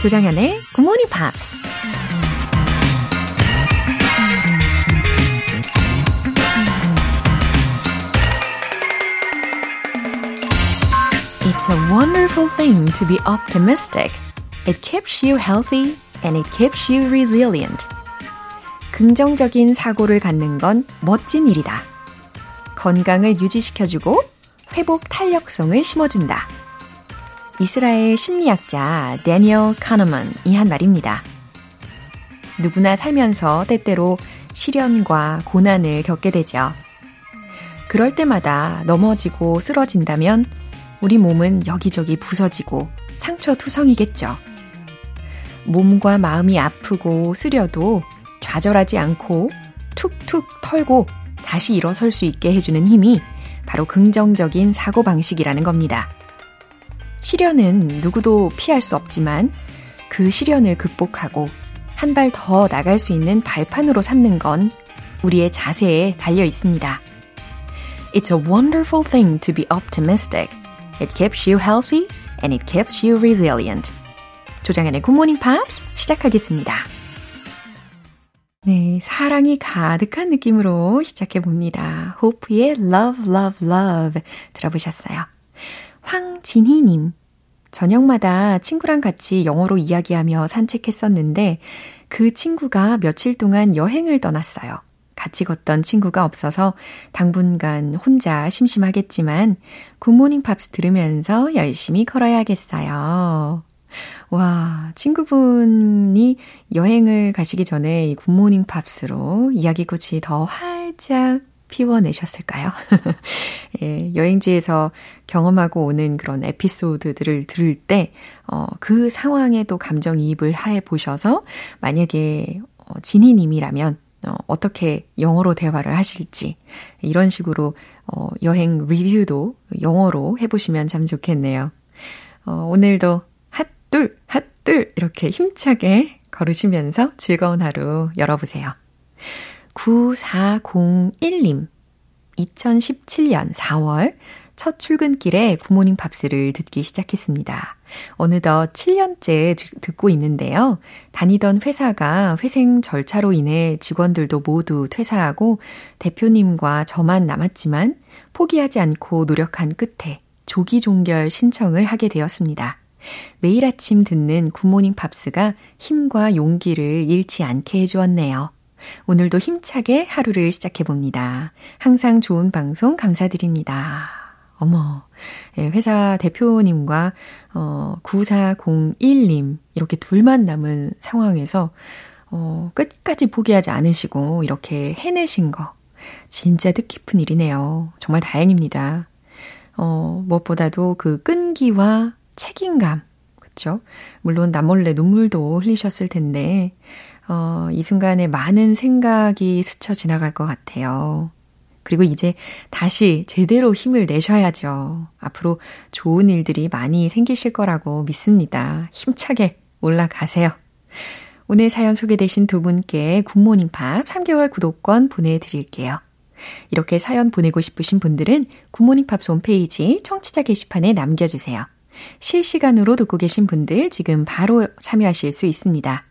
조장현의 Good Morning Pops. It's a wonderful thing to be optimistic. It keeps you healthy and it keeps you resilient. 긍정적인 사고를 갖는 건 멋진 일이다. 건강을 유지시켜주고 회복 탄력성을 심어준다. 이스라엘 심리학자 데니얼 카너먼이 한 말입니다. 누구나 살면서 때때로 시련과 고난을 겪게 되죠. 그럴 때마다 넘어지고 쓰러진다면 우리 몸은 여기저기 부서지고 상처투성이겠죠. 몸과 마음이 아프고 쓰려도 좌절하지 않고 툭툭 털고 다시 일어설 수 있게 해주는 힘이 바로 긍정적인 사고방식이라는 겁니다. 시련은 누구도 피할 수 없지만 그 시련을 극복하고 한 발 더 나갈 수 있는 발판으로 삼는 건 우리의 자세에 달려 있습니다. It's a wonderful thing to be optimistic. It keeps you healthy and it keeps you resilient. 조장현의 Morning Pops 시작하겠습니다. 네, 사랑이 가득한 느낌으로 시작해 봅니다. 호프의 Love, Love, Love 들어보셨어요. 황진희님, 저녁마다 친구랑 같이 영어로 이야기하며 산책했었는데 그 친구가 며칠 동안 여행을 떠났어요. 같이 걷던 친구가 없어서 당분간 혼자 심심하겠지만 굿모닝 팝스 들으면서 열심히 걸어야겠어요. 와, 친구분이 여행을 가시기 전에 이 굿모닝 팝스로 이야기꽃이 더 활짝 피워내셨을까요? 예, 여행지에서 경험하고 오는 그런 에피소드들을 들을 때, 어, 그 상황에 또 감정이입을 해 보셔서, 만약에, 어, 지니님이라면, 어, 어떻게 영어로 대화를 하실지, 이런 식으로, 어, 여행 리뷰도 영어로 해보시면 참 좋겠네요. 어, 오늘도 핫둘, 핫둘, 이렇게 힘차게 걸으시면서 즐거운 하루 열어보세요. 9401님. 2017년 4월 첫 출근길에 굿모닝 팝스를 듣기 시작했습니다. 어느덧 7년째 듣고 있는데요. 다니던 회사가 회생 절차로 인해 직원들도 모두 퇴사하고 대표님과 저만 남았지만 포기하지 않고 노력한 끝에 조기 종결 신청을 하게 되었습니다. 매일 아침 듣는 굿모닝 팝스가 힘과 용기를 잃지 않게 해주었네요. 오늘도 힘차게 하루를 시작해 봅니다. 항상 좋은 방송 감사드립니다. 어머, 예, 회사 대표님과 어, 9401님 이렇게 둘만 남은 상황에서 어, 끝까지 포기하지 않으시고 이렇게 해내신 거 진짜 뜻깊은 일이네요. 정말 다행입니다. 어, 무엇보다도 그 끈기와 책임감, 그쵸? 물론 남몰래 눈물도 흘리셨을 텐데, 어, 이 순간에 많은 생각이 스쳐 지나갈 것 같아요. 그리고 이제 다시 제대로 힘을 내셔야죠. 앞으로 좋은 일들이 많이 생기실 거라고 믿습니다. 힘차게 올라가세요. 오늘 사연 소개되신 두 분께 굿모닝 팝스 3개월 구독권 보내드릴게요. 이렇게 사연 보내고 싶으신 분들은 굿모닝 팝스 홈페이지 청취자 게시판에 남겨주세요. 실시간으로 듣고 계신 분들 지금 바로 참여하실 수 있습니다.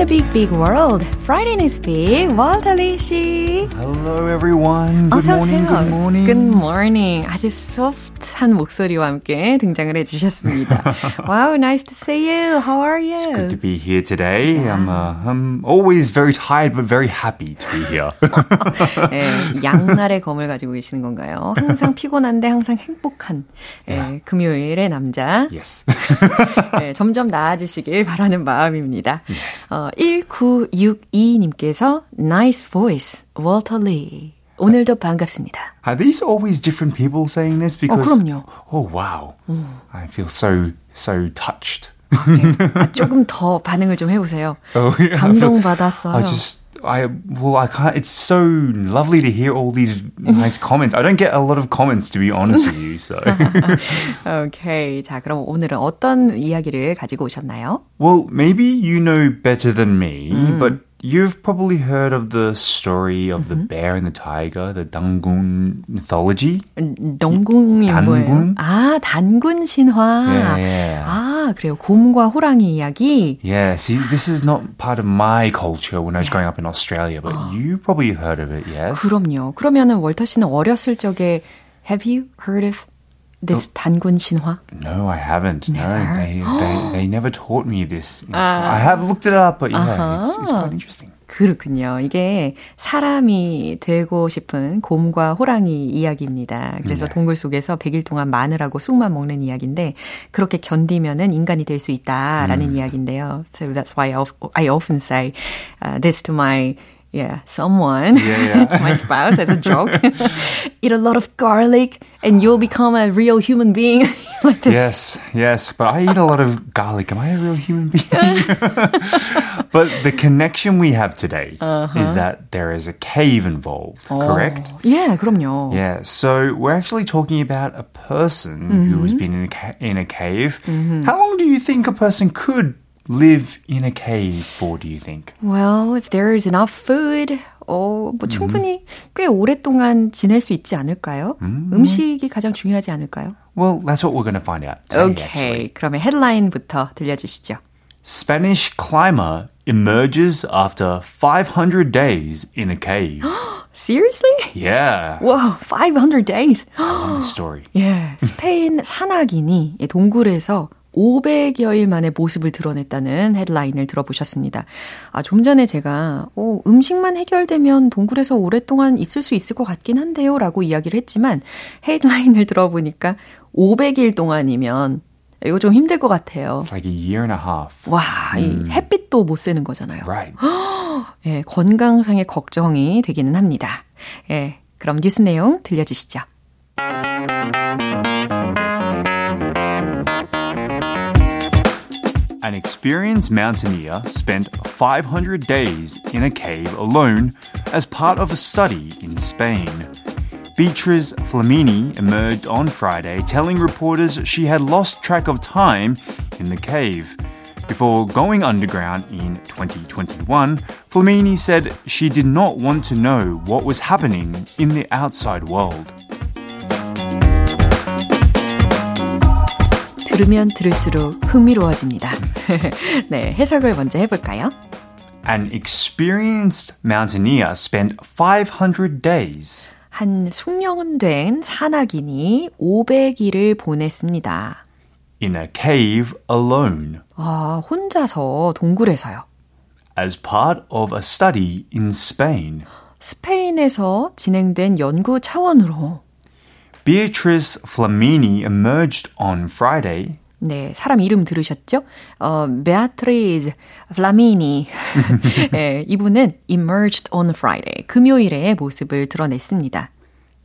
the big, big world? Friday News Big, 월터리 씨. Hello everyone. Good 어서 morning, 오세요. good morning. Good morning. 아주 스윗한 목소리와 함께 등장을 해 주셨습니다. wow, nice to see you. How are you? It's good to be here today. Yeah. I'm, uh, I'm always very tired but very happy to be here. 네, 양날의 검을 가지고 계시는 건가요? 항상 피곤한데 항상 행복한 네, yeah. 금요일의 남자. Yes. 네, 점점 나아지시길 바라는 마음입니다. Yes. 어, 1962님께서 Nice voice, Walter Lee. 오늘도 반갑습니다. Are these always different people saying this? Because, 어, 그럼요. Oh, wow. 음. I feel so, so touched. 네. 아, 조금 더 반응을 좀 해보세요. Oh, yeah. 감동받았어요. I just, I well, I can't. It's so lovely to hear all these nice comments. I don't get a lot of comments, to be honest with you. So. okay. 자, 그럼 오늘은 어떤 이야기를 가지고 오셨나요? Well, maybe you know better than me, 음. but You've probably heard of the story of mm-hmm. the bear and the tiger, the Dangun mythology. 덩궁이 단군? 뭐예요? 아, 단군 신화. Yeah. 아, 그래요. 곰과 호랑이 이야기. Yeah, see, this is not part of my culture when I was growing up in Australia, but you probably heard of it, yes? 그럼요. 그러면은 월터 씨는 어렸을 적에 Have you heard of this oh. 단군 신화? No, I haven't. Never? No, they, they, they never taught me this. Uh, I have looked it up, but yeah, uh-huh. it's, it's quite interesting. 그렇군요. 이게 사람이 되고 싶은 곰과 호랑이 이야기입니다. 그래서 네. 동굴 속에서 100일 동안 마늘하고 쑥만 먹는 이야기인데 그렇게 견디면은 인간이 될 수 있다라는 음. 이야기인데요. So that's why I often say uh, this to my yeah, someone, yeah, yeah. my spouse as a joke. Eat a lot of garlic and you'll become a real human being. like yes, yes, but I eat a lot of garlic. Am I a real human being? but the connection we have today uh-huh. is that there is a cave involved, oh. correct? Yeah, 그럼요. Yeah, so we're actually talking about a person mm-hmm. who has been in a, ca- in a cave. Mm-hmm. How long do you think a person could live in a cave for, do you think? Well, if there is enough food, 어, 뭐 충분히 꽤 오랫동안 지낼 수 있지 않을까요? 음. 음식이 가장 중요하지 않을까요? Well, that's what we're going to find out. Today, okay, actually. 그러면 헤드라인부터 들려주시죠. Spanish climber emerges after 500 days in a cave. Seriously? Yeah. Whoa, 500 days. I love the story. yeah. 스페인 산악인이 동굴에서 500여일 만에 모습을 드러냈다는 헤드라인을 들어보셨습니다. 아, 좀 전에 제가, 어, 음식만 해결되면 동굴에서 오랫동안 있을 수 있을 것 같긴 한데요. 라고 이야기를 했지만, 헤드라인을 들어보니까 500일 동안이면 이거 좀 힘들 것 같아요. It's like a year and a half. 와, 음. 이 햇빛도 못 쐬는 거잖아요. Right. 예, 건강상의 걱정이 되기는 합니다. 예, 그럼 뉴스 내용 들려주시죠. An experienced mountaineer spent 500 days in a cave alone as part of a study in Spain. Beatriz Flamini emerged on Friday telling reporters she had lost track of time in the cave. Before going underground in 2021, Flamini said she did not want to know what was happening in the outside world. 들으면 들을수록 흥미로워집니다. 네, 해석을 먼저 해볼까요? An experienced mountaineer spent 500 days. 한 숙련된 산악인이 500일을 보냈습니다. In a cave alone. 아, 혼자서 동굴에서요. As part of a study in Spain. 스페인에서 진행된 연구 차원으로. Beatrice Flamini emerged on Friday. 네, 사람 이름 들으셨죠? 어, Beatrice Flamini. 네, 이분은 emerged on Friday, 금요일에 모습을 드러냈습니다.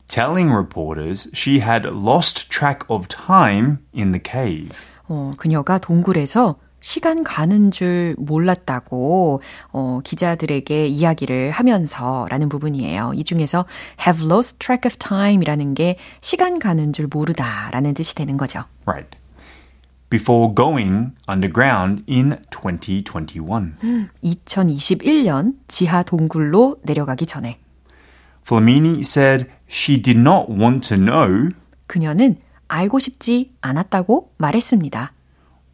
Telling reporters she had lost track of time in the cave. 어, 그녀가 동굴에서 시간 가는 줄 몰랐다고 어, 기자들에게 이야기를 하면서라는 부분이에요. 이 중에서 have lost track of time이라는 게 시간 가는 줄 모르다라는 뜻이 되는 거죠. Right. Before going underground in 2021. 2021년 지하 동굴로 내려가기 전에. Flamini said she did not want to know. 그녀는 알고 싶지 않았다고 말했습니다.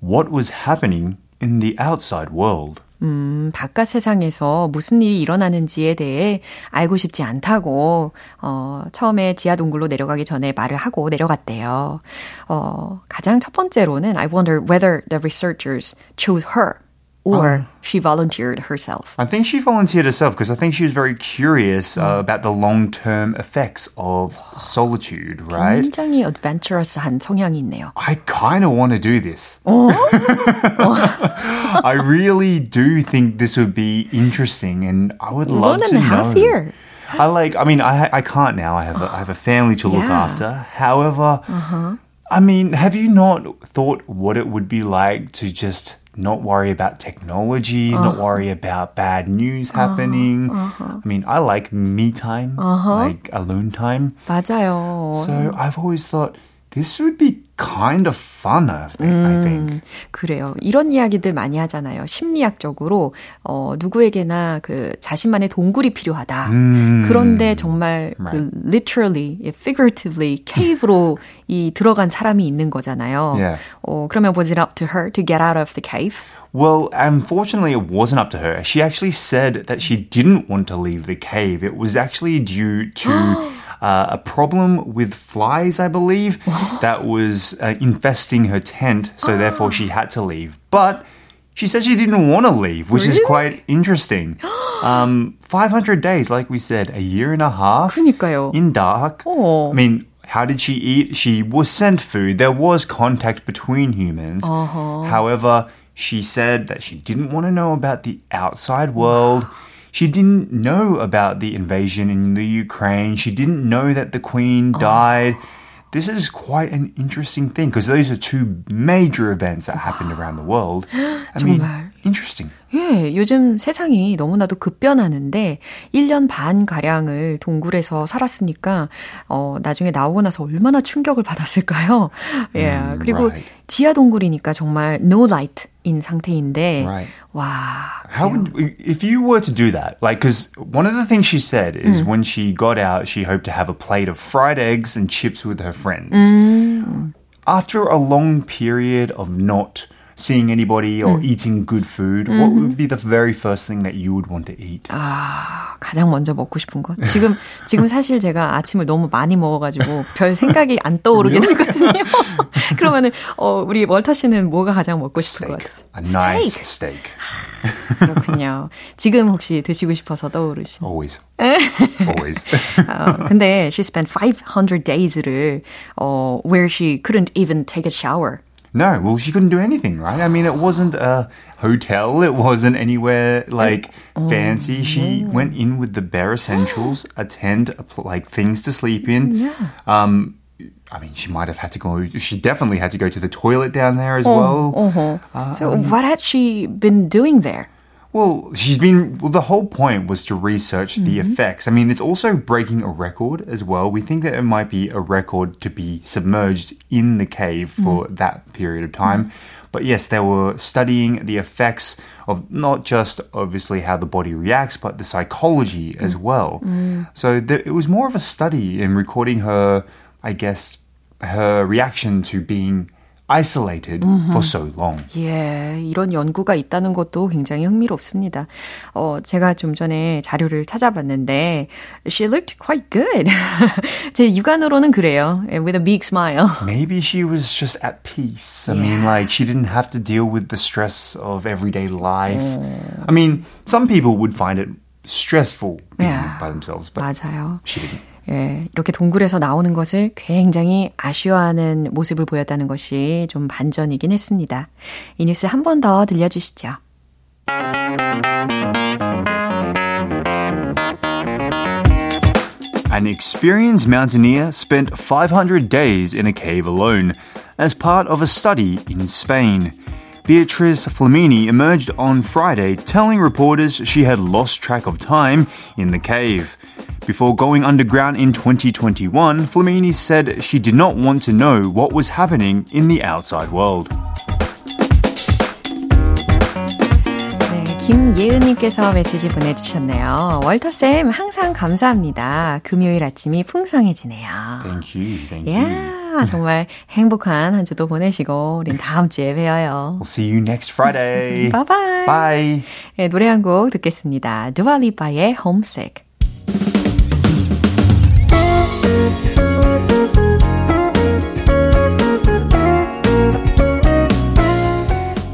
What was happening in the outside world. 음, 바깥 세상에서 무슨 일이 일어나는지에 대해 알고 싶지 않다고, 어, 처음에 지하 동굴로 내려가기 전에 말을 하고 내려갔대요. 어, 가장 첫 번째로는 I wonder whether the researchers chose her or she volunteered herself. I think she volunteered herself because I think she was very curious uh, about the long-term effects of solitude, right? 굉장히 adventurous한 성향이 있네요. I kind of want to do this. I really do think this would be interesting, and I would love One to and a half know. year. I like. I mean, I I can't now. I have a, I have a family to look Yeah. after. However, I mean, have you not thought what it would be like to just not worry about technology, not worry about bad news happening? I mean, I like me time, like alone time. 맞아요. So I've always thought this would be kind of fun. I think. I think. 그래요. 이런 이야기들 많이 하잖아요. 심리학적으로 어 누구에게나 그 자신만의 동굴이 필요하다. 그런데 정말 그 literally, figuratively cave로 이 들어간 사람이 있는 거잖아요. Yeah. 어 그러면 was it up to her to get out of the cave? Well, unfortunately, it wasn't up to her. She actually said that she didn't want to leave the cave. It was actually due to uh, a problem with flies, I believe, that was uh, infesting her tent. So therefore, she had to leave. But she said she didn't want to leave, which is quite interesting. Um, 500 days, like we said, a year and a half 그러니까요. in dark. Oh. I mean, how did she eat? She was sent food. There was contact between humans. However, she said that she didn't want to know about the outside world. She didn't know about the invasion in the Ukraine. She didn't know that the queen oh. died. This is quite an interesting thing because those are two major events that happened around the world. I mean. Interesting. 예, 요즘 세상이 너무나도 급변하는데 1년 반 가량을 동굴에서 살았으니까 어 나중에 나오고 나서 얼마나 충격을 받았을까요? 예. 그리고 right. 지하 동굴이니까 정말 no light인 상태인데 Right. 와. How would if you were to do that? Like, because one of the things she said is when she got out, she hoped to have a plate of fried eggs and chips with her friends. After a long period of not seeing anybody or eating good food, what would be the very first thing that you would want to eat? 아, 가장 먼저 먹고 싶은 것. 지금, 지금 사실 제가 아침을 너무 많이 먹어가지고 별 생각이 안 떠오르긴 하거든요. 그러면은, 어, 우리 월터 씨는 뭐가 가장 먹고 싶은 것. 같아요? A nice steak. 그렇군요. 지금 혹시 드시고 싶어서 떠오르신. Always. Always. 어, 근데 she spent 500 days를 어, where she couldn't even take a shower. No, well, she couldn't do anything, right? I mean, it wasn't a hotel. It wasn't anywhere like fancy. She went in with the bare essentials, a tent, like things to sleep in. Yeah. Um, I mean, she might have had to go. She definitely had to go to the toilet down there as well. Uh-huh. so what had she been doing there? Well, she's been. Well, the whole point was to research the mm-hmm. effects. I mean, it's also breaking a record as well. We think that it might be a record to be submerged in the cave mm. for that period of time. Mm. But yes, they were studying the effects of not just obviously how the body reacts, but the psychology mm. as well. So there, it was more of a study in recording her, I guess, her reaction to being isolated for so long. 예, 이런 연구가 있다는 것도 굉장히 흥미롭습니다. 어, 제가 좀 전에 자료를 찾아봤는데, she looked quite good. 제 육안으로는 그래요. eh, With a big smile. Maybe she was just at peace. I mean, like, she didn't have to deal with the stress of everyday life. I mean, some people would find it stressful being Yeah. by themselves, but 맞아요. she didn't. 예, 이렇게 동굴에서 나오는 것을 굉장히 아쉬워하는 모습을 보였다는 것이 좀 반전이긴 했습니다. 이 뉴스 한 번 더 들려주시죠. An experienced mountaineer spent 500 days in a cave alone as part of a study in Spain. Beatrice Flamini emerged on Friday telling reporters she had lost track of time in the cave. Before going underground in 2021, Flamini said she did not want to know what was happening in the outside world. 김예은님께서 메시지 보내주셨네요. 월터쌤, 항상 감사합니다. 금요일 아침이 풍성해지네요. Thank you. Thank you. Yeah. 아, 정말 행복한 한 주 또 보내시고, 우린 다음 주에 뵈어요. We'll see you next Friday. bye bye. Bye. 네, 노래 한 곡 듣겠습니다. 두아 리파의 Homesick.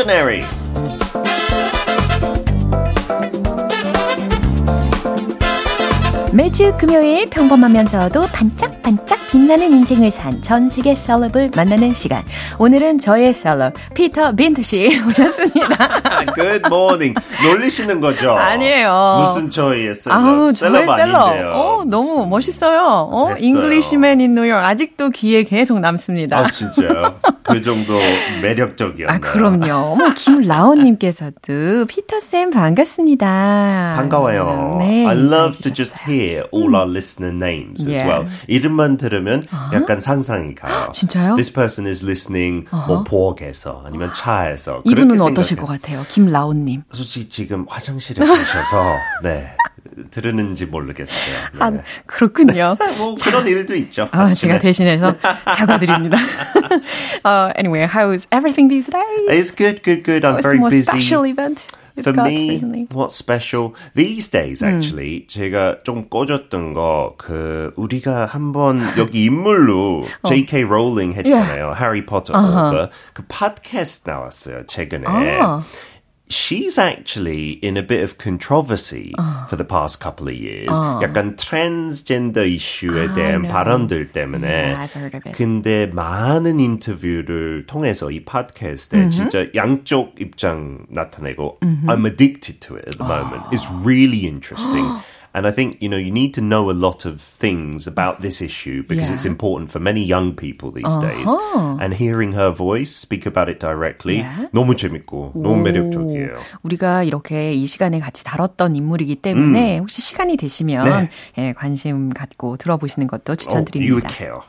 Extraordinary. 매주 금요일 평범하면서도 반짝반짝 빛나는 인생을 산 전 세계 셀럽을 만나는 시간. 오늘은 저의 셀럽 피터 빈트 씨 오셨습니다. Good morning. 놀리시는 거죠? 아니에요. 무슨 저희의 셀럽? 아우, 셀럽 저의 셀럽. 아닌데요. 어, 너무 멋있어요. 어. Englishman in New York 아직도 귀에 계속 남습니다. 아 진짜요? 그 정도 매력적이었나요? 아, 그럼요. 어머, 김라온님께서도 피터쌤 반갑습니다. 반가워요. 네. I love to just hear all our listener names as Yeah. well. 이름만 들으면 약간 상상이 가요. 진짜요? This person is listening 뭐 부엌에서 아니면 차에서. 이분은 어떠실. 것 같아요? 김라온님. 솔직히 지금 화장실에 계셔서 네 들으는지 모르겠어요. 네. 아, 그렇군요. 뭐 그런 일도 있죠. 아. 제가 대신해서 사과드립니다. uh, anyway, how is everything these days? It's good, good, good. I'm What's very busy. special event For me, recently? what's special these days? Actually, 제가 좀 꽂았던 거 그 우리가 한번 여기 인물로 J.K. Rowling 했잖아요. 해리 포터 author. 그 팟캐스트 나왔어요 최근에. 아. She's actually in a bit of controversy for the past couple of years. 약간 트랜스젠더 이슈에 대한 know. 발언들 때문에. Yeah, I've heard of it. 근데 많은 인터뷰를 통해서 이 팟캐스트에 진짜 양쪽 입장 나타내고 I'm addicted to it at the moment. It's really interesting. And I think, you know, you need to know a lot of things about this issue because Yeah. it's important for many young people these days. And hearing her voice speak about it directly Yeah. 너무 재밌고 너무 매력적이에요. 우리가 이렇게 이 시간에 같이 다뤘던 인물이기 때문에 혹시 시간이 되시면 네. 예, 관심 갖고 들어보시는 것도 어, 추천드립니다. 유익해요.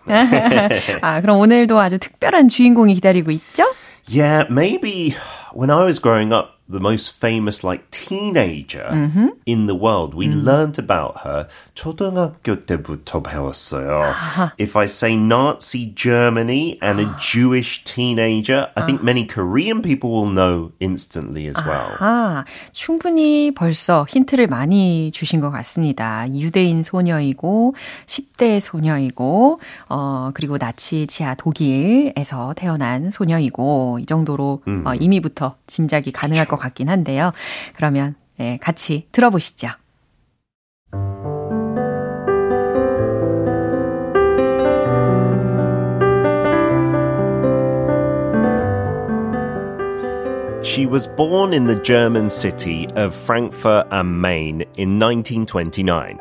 아, 그럼 오늘도 아주 특별한 주인공이 기다리고 있죠? Yeah, maybe when I was growing up, the most famous like teenager in the world, we learned about her 초등학교 때부터 배웠어요. If I say Nazi Germany and a Jewish teenager, I think many Korean people will know instantly as well. 아, 충분히 벌써 힌트를 많이 주신 것 같습니다. 유대인 소녀이고, 10대 소녀이고, 어, 그리고 나치 지하 독일에서 태어난 소녀이고, 이 정도로 어, 이미부터 짐작이 가능할 것 같긴 한데요. 그러면 네, 같이 들어보시죠. She was born in the German city of Frankfurt am Main in 1929.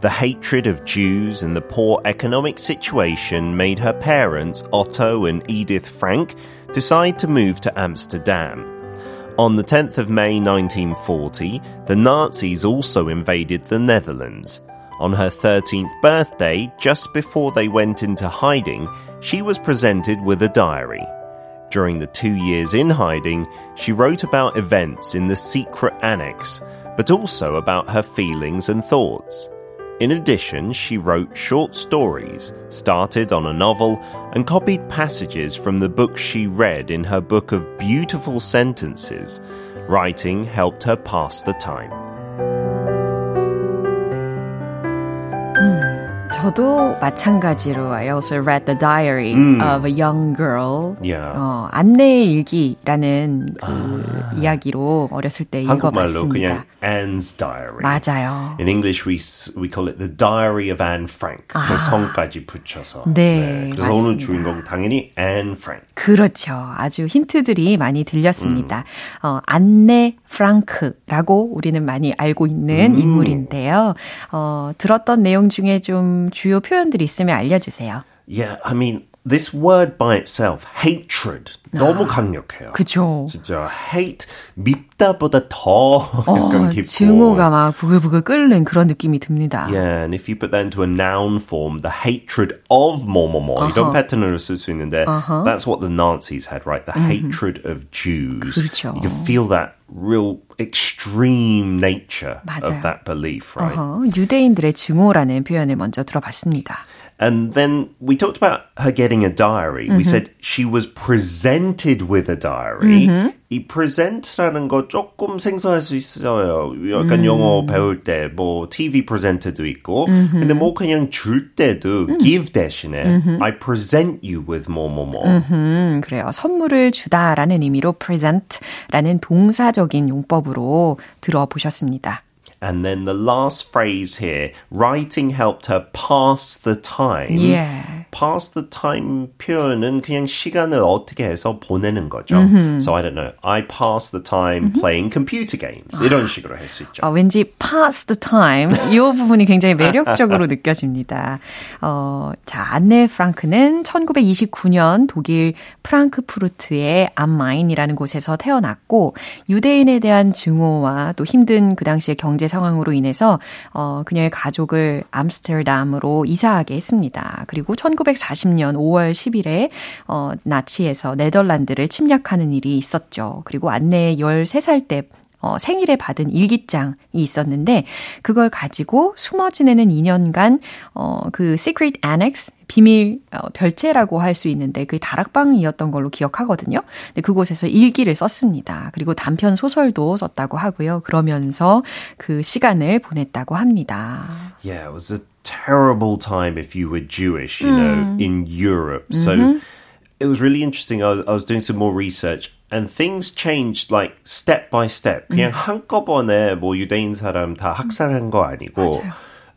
The hatred of Jews and the poor economic situation made her parents, Otto and Edith Frank, decide to move to Amsterdam. On the 10th of May 1940, the Nazis also invaded the Netherlands. On her 13th birthday, just before they went into hiding, she was presented with a diary. During the two years in hiding, she wrote about events in the secret annex, but also about her feelings and thoughts. In addition, she wrote short stories, started on a novel, and copied passages from the books she read in her book of beautiful sentences. Writing helped her pass the time. 저도 마찬가지로 I also read the diary 음. of a young girl. Yeah. 어, 안내의 일기라는 그 이야기로 어렸을 때 한국말로 읽어봤습니다. 그냥 Anne's Diary. 맞아요. In English, we we call it the Diary of Anne Frank. 그 성까지 붙여서. 네, 그래서 오늘 맞습니다. 주인공 당연히 Anne Frank. 그렇죠. 아주 힌트들이 많이 들렸습니다. 어, 안네 프랑크라고 우리는 많이 알고 있는 인물인데요. 어, 들었던 내용 중에 좀 주요 표현들이 있으면 알려주세요. Yeah, I mean, this word by itself, hatred, 너무 강력해요. 그죠. 진짜 hate 밉다보다 더 약간 어, 깊고. 증오가 막 부글부글 끓는 그런 느낌이 듭니다. Yeah, and if you put that into a noun form, the hatred of 뭐뭐뭐 이런 패턴으로 쓸 수 있는데 that's what the Nazis had, right? The hatred of Jews. 그렇죠. You can feel that real extreme nature 맞아요. of that belief, right? 어, 유대인들의 증오라는 표현을 먼저 들어봤습니다. And then we talked about her getting a diary. We said she was presented with a diary. 이 present라는 거 조금 생소할 수 있어요. 약간 영어 배울 때 뭐 TV presenter도 있고. 근데 뭐 그냥 줄 때도 give 대신에 I present you with 뭐뭐뭐. 음, 그래요. 선물을 주다라는 의미로 present라는 동사적인 용법으로 들어보셨습니다. And then the last phrase here, writing helped her pass the time. Yeah. Pass the time 표현은 그냥 시간을 어떻게 해서 보내는 거죠. So I don't know. I pass the time playing computer games. 이런 식으로 할 수 있죠. 어, 왠지 pass the time 이 부분이 굉장히 매력적으로 느껴집니다. 어, 자, 안네 프랑크는 1929년 독일 프랑크푸르트의 암마인이라는 곳에서 태어났고 유대인에 대한 증오와 또 힘든 그 당시의 경제 상황으로 인해서 어, 그녀의 가족을 암스테르담으로 이사하게 했습니다. 그리고 1940년 5월 10일에 어, 나치에서 네덜란드를 침략하는 일이 있었죠. 그리고 안내의 13살 때 어, 생일에 받은 일기장이 있었는데 그걸 가지고 숨어 지내는 2년간 어, 그 Secret Annex 비밀 어, 별채라고 할 수 있는데 그 다락방이었던 걸로 기억하거든요. 근데 그곳에서 일기를 썼습니다. 그리고 단편 소설도 썼다고 하고요. 그러면서 그 시간을 보냈다고 합니다. Yeah, was a terrible time if you were Jewish, you know, in Europe. So it was really interesting. I was, I was doing some more research and things changed like step by step. 그냥 한꺼번에 뭐 유대인 사람 다 학살한 거 아니고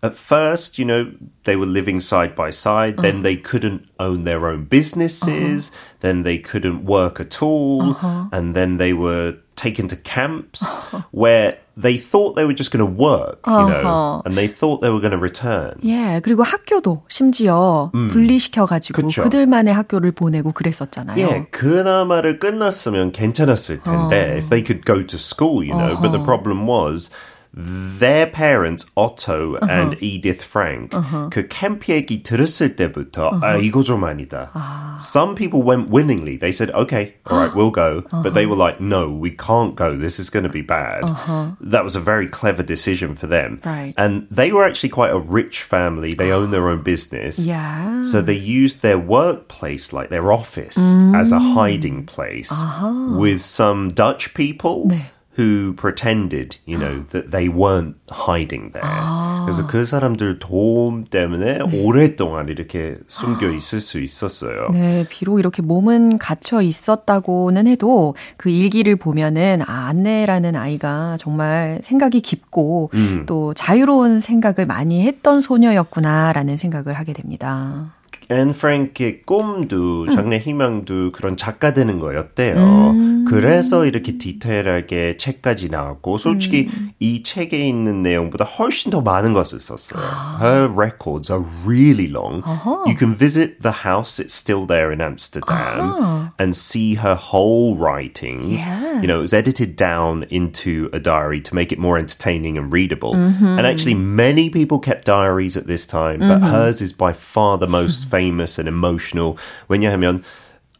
At first, you know, they were living side by side. Then they couldn't own their own businesses. Then they couldn't work at all. And then they were taken to camps where they thought they were just going to work, you know, and they thought they were going to return. 예, 그리고 학교도 심지어 분리시켜가지고 그쵸. 그들만의 학교를 보내고 그랬었잖아요. Yeah, 그나마를 끝났으면 괜찮았을 텐데, if they could go to school, you know. But the problem was, their parents, Otto and Edith Frank, 그 캠프 얘기 들었을 때부터, 아, 이거 좀 아니다. Some people went willingly. They said, okay, all right, we'll go. But they were like, no, we can't go. This is going to be bad. That was a very clever decision for them. Right. And they were actually quite a rich family. They own their own business. Yeah. So they used their workplace, like their office, as a hiding place with some Dutch people Who pretended, you know, that they weren't hiding there. 그래서 그 사람들 도움 때문에 오랫동안 이렇게 숨겨 있을 수 있었어요. 네, 비록 이렇게 몸은 갇혀 있었다고는 해도 그 일기를 보면은 아, 안네라는 아이가 정말 생각이 깊고 또 자유로운 생각을 많이 했던 소녀였구나라는 생각을 하게 됩니다. 앤 프랭크의 꿈도 장래 희망도 그런 작가 되는 거였대요. 그래서 이렇게 디테일하게 책까지 나왔고 솔직히 이 책에 있는 내용보다 훨씬 더 많은 것을 썼어요. Her records are really long. You can visit the house; it's still there in Amsterdam, and see her whole writings. Yeah. You know, it was edited down into a diary to make it more entertaining and readable. And actually, many people kept diaries at this time, but hers is by far the most famous and emotional. 왜냐하면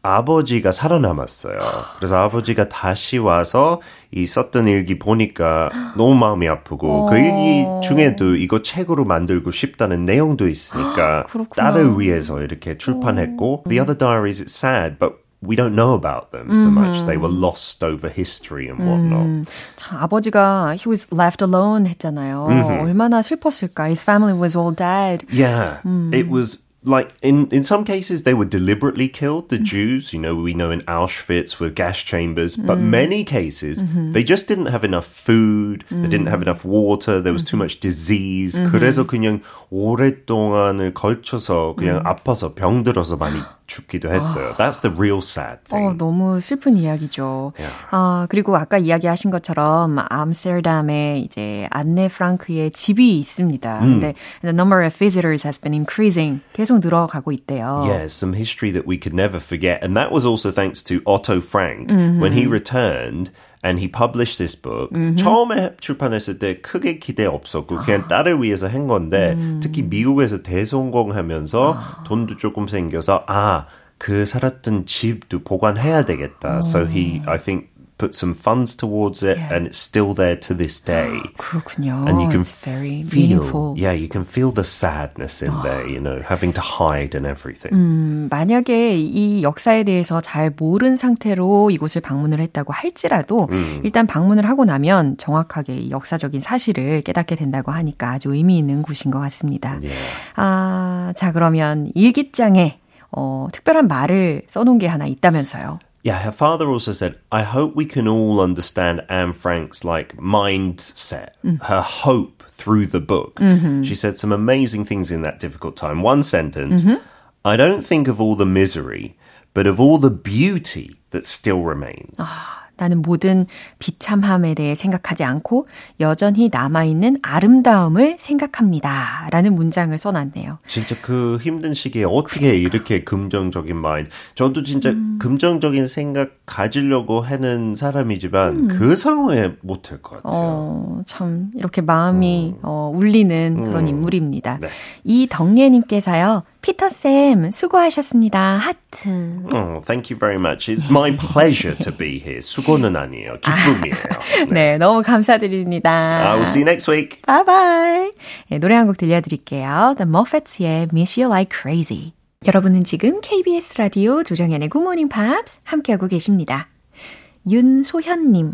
아버지가 살아남았어요. 그래서 아버지가 다시 와서 이 썼던 일기 보니까 너무 마음이 아프고 그 일기 중에도 이거 책으로 만들고 싶다는 내용도 있으니까. 딸을 위해서 이렇게 출판했고 The other diaries, it's sad, but we don't know about them so much. They were lost over history and whatnot. 음, 참, 아버지가 he was left alone 했잖아요. 얼마나 슬펐을까. His family was all dead. Yeah, it was like in in some cases they were deliberately killed. The Jews, you know, we know in Auschwitz with gas chambers, but many cases they just didn't have enough food. They didn't have enough water. There was too much disease. 그래서 그냥 오랫동안을 걸쳐서 그냥 아파서 병들어서 많이 죽기도 했어요. That's the real sad 어, thing. 너무 슬픈 이야기죠. Yeah. 아, 그리고 아까 이야기하신 것처럼 암스테르담에 이제 안네 프랑크의 집이 있습니다. 근데 the number of visitors has been increasing. 계속 늘어가고 있대요. Yeah, some history that we could never forget. And that was also thanks to Otto Frank. When he returned and he published this book, 처음에 출판했을 때 크게 기대 없었고, 그냥 딸을 위해서 한 건데, 특히 미국에서 대성공하면서 돈도 조금 생겨서, 아, 그 살았던 집도 보관해야 되겠다. So he, I think, put some funds towards it and it's still there to this day. 그렇군요. And you can It's very feel, meaningful. yeah, you can feel the sadness in there, you know, having to hide and everything. 음, 만약에 이 역사에 대해서 잘 모른 상태로 이곳을 방문을 했다고 할지라도 일단 방문을 하고 나면 정확하게 이 역사적인 사실을 깨닫게 된다고 하니까 아주 의미 있는 곳인 것 같습니다. 아, 자 그러면 일기장에 어, 특별한 말을 써놓은 게 하나 있다면서요. Yeah, her father also said, I hope we can all understand Anne Frank's like mindset, mm. her hope through the book. Mm-hmm. She said some amazing things in that difficult time. One sentence, mm-hmm. I don't think of all the misery, but of all the beauty that still remains. Ah. 나는 모든 비참함에 대해 생각하지 않고 여전히 남아있는 아름다움을 생각합니다. 라는 문장을 써놨네요. 진짜 그 힘든 시기에 어떻게 이렇게 긍정적인 마인드. 저도 진짜 긍정적인 생각 가지려고 하는 사람이지만 그 상황에 못할 것 같아요. 어, 참, 이렇게 마음이, 어, 울리는 그런 인물입니다. 네. 이덕예님께서요, 피터쌤, 수고하셨습니다. 하트. Oh, thank you very much. It's my pleasure to be here. 수고는 아니에요. 기쁨이에요. 네, 너무 감사드립니다. I will see you next week. 바이바이. 네, 노래 한 곡 들려드릴게요. The Muffets의 Miss You Like Crazy. 여러분은 지금 KBS 라디오 조정현의 Good Morning Pops 함께하고 계십니다. 윤소현님.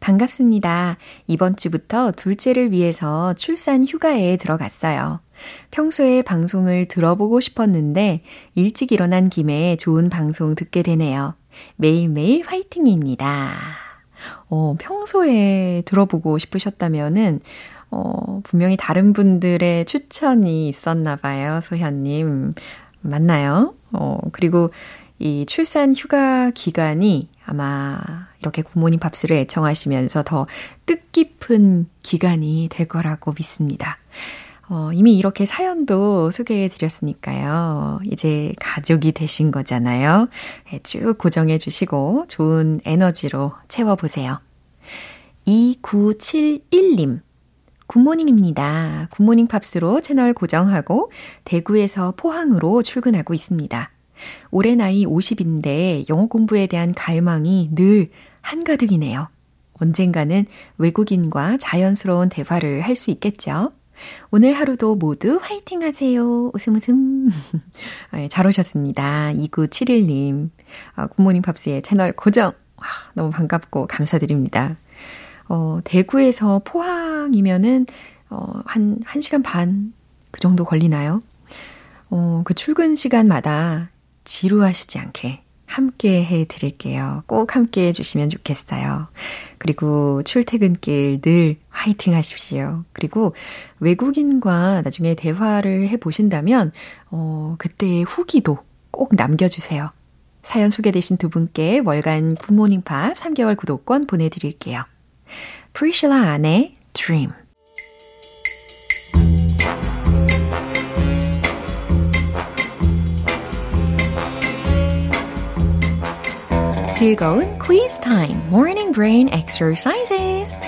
반갑습니다. 이번 주부터 둘째를 위해서 출산 휴가에 들어갔어요. 평소에 방송을 들어보고 싶었는데 일찍 일어난 김에 좋은 방송 듣게 되네요. 매일매일 화이팅입니다. 어, 평소에 들어보고 싶으셨다면은, 어, 분명히 다른 분들의 추천이 있었나 봐요, 소현 님. 맞나요? 어, 그리고 이 출산 휴가 기간이 아마 이렇게 굿모닝 팝스를 애청하시면서 더 뜻깊은 기간이 될 거라고 믿습니다. 어, 이미 이렇게 사연도 소개해 드렸으니까요. 이제 가족이 되신 거잖아요. 네, 쭉 고정해 주시고 좋은 에너지로 채워보세요. 2971님. Good morning입니다. 굿모닝 팝스로 채널 고정하고 대구에서 포항으로 출근하고 있습니다. 올해 나이 50인데 영어 공부에 대한 갈망이 늘 한가득이네요. 언젠가는 외국인과 자연스러운 대화를 할 수 있겠죠? 오늘 하루도 모두 화이팅 하세요. 웃음 웃음. 네, 잘 오셨습니다. 2971님. 아, 굿모닝 팝스의 채널 고정. 와, 너무 반갑고 감사드립니다. 어, 대구에서 포항이면은, 어, 한, 1시간 반 그 정도 걸리나요? 어, 그 출근 시간마다 지루하시지 않게 함께 해 드릴게요. 꼭 함께 해 주시면 좋겠어요. 그리고 출퇴근길 늘 화이팅 하십시오. 그리고 외국인과 나중에 대화를 해 보신다면, 어, 그때의 후기도 꼭 남겨주세요. 사연 소개되신 두 분께 월간 굿모닝 팝 3개월 구독권 보내드릴게요. 프리실라 안의 Dream. 즐거운 quiz time, morning brain exercises.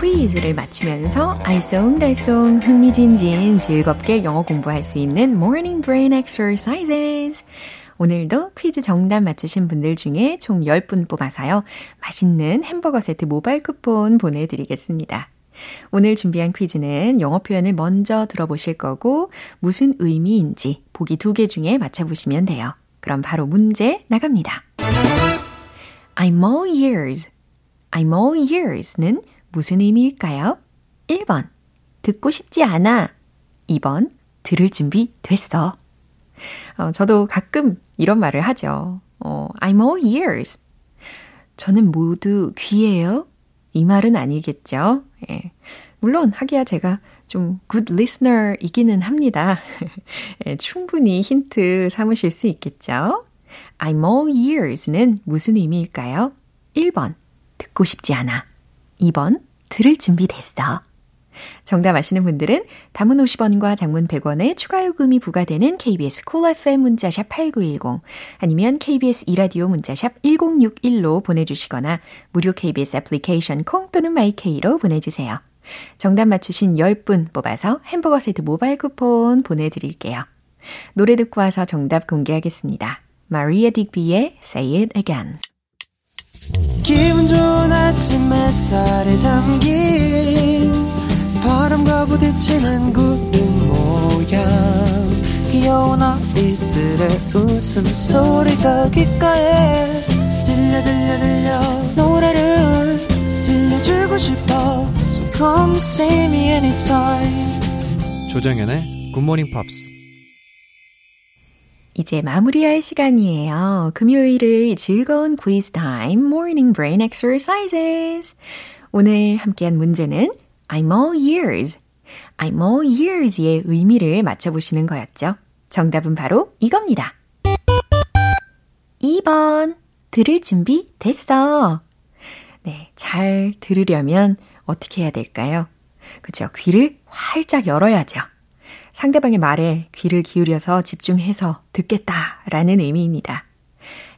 퀴즈를 맞추면서 알쏭달쏭 흥미진진 즐겁게 영어 공부할 수 있는 morning brain exercises. 오늘도 퀴즈 정답 맞추신 분들 중에 총 10분 뽑아서요. 맛있는 햄버거 세트 모바일 쿠폰 보내드리겠습니다. 오늘 준비한 퀴즈는 영어 표현을 먼저 들어보실 거고 무슨 의미인지 보기 두 개 중에 맞춰보시면 돼요. 그럼 바로 문제 나갑니다. I'm all ears. I'm all ears는 무슨 의미일까요? 1번. 듣고 싶지 않아. 2번. 들을 준비 됐어. 어, 저도 가끔 이런 말을 하죠. 어, I'm all ears. 저는 모두 귀예요. 이 말은 아니겠죠. 예. 물론 하기야 제가 좀 good listener이기는 합니다. 예, 충분히 힌트 삼으실 수 있겠죠. I'm all ears는 무슨 의미일까요? 1번, 듣고 싶지 않아. 2번, 들을 준비 됐어. 정답 아시는 분들은 단문 50원과 장문 100원의 추가 요금이 부과되는 KBS Cool FM 문자샵 8910 아니면 KBS 이라디오 문자샵 1061로 보내주시거나 무료 KBS 애플리케이션 콩 또는 마이케이로 보내주세요. 정답 맞추신 10분 뽑아서 햄버거 세트 모바일 쿠폰 보내드릴게요. 노래 듣고 와서 정답 공개하겠습니다. 마리에 딕비의 Say It Again 기분 좋은 아침 햇살에 담긴 바람과 부딪히는 구름 모양. 귀여운 아이들의 웃음소리가 귓가에 들려 들려 들려. 노래를 들려주고 싶어. So come see me anytime. 조정연의 굿모닝 팝스 이제 마무리할 시간이에요. 금요일의 즐거운 quiz time, morning brain exercises. 오늘 함께한 문제는 I'm all ears. I'm all ears의 의미를 맞춰보시는 거였죠. 정답은 바로 이겁니다. 2번. 들을 준비 됐어. 네, 잘 들으려면 어떻게 해야 될까요? 그죠? 귀를 활짝 열어야죠. 상대방의 말에 귀를 기울여서 집중해서 듣겠다라는 의미입니다.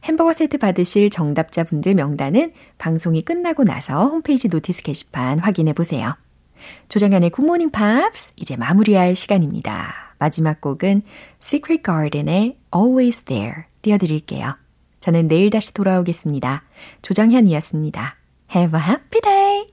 햄버거 세트 받으실 정답자분들 명단은 방송이 끝나고 나서 홈페이지 notice 게시판 확인해 보세요. 조정현의 굿모닝 팝스 이제 마무리할 시간입니다. 마지막 곡은 Secret Garden의 Always There 띄워드릴게요. 저는 내일 다시 돌아오겠습니다. 조정현이었습니다. Have a happy day!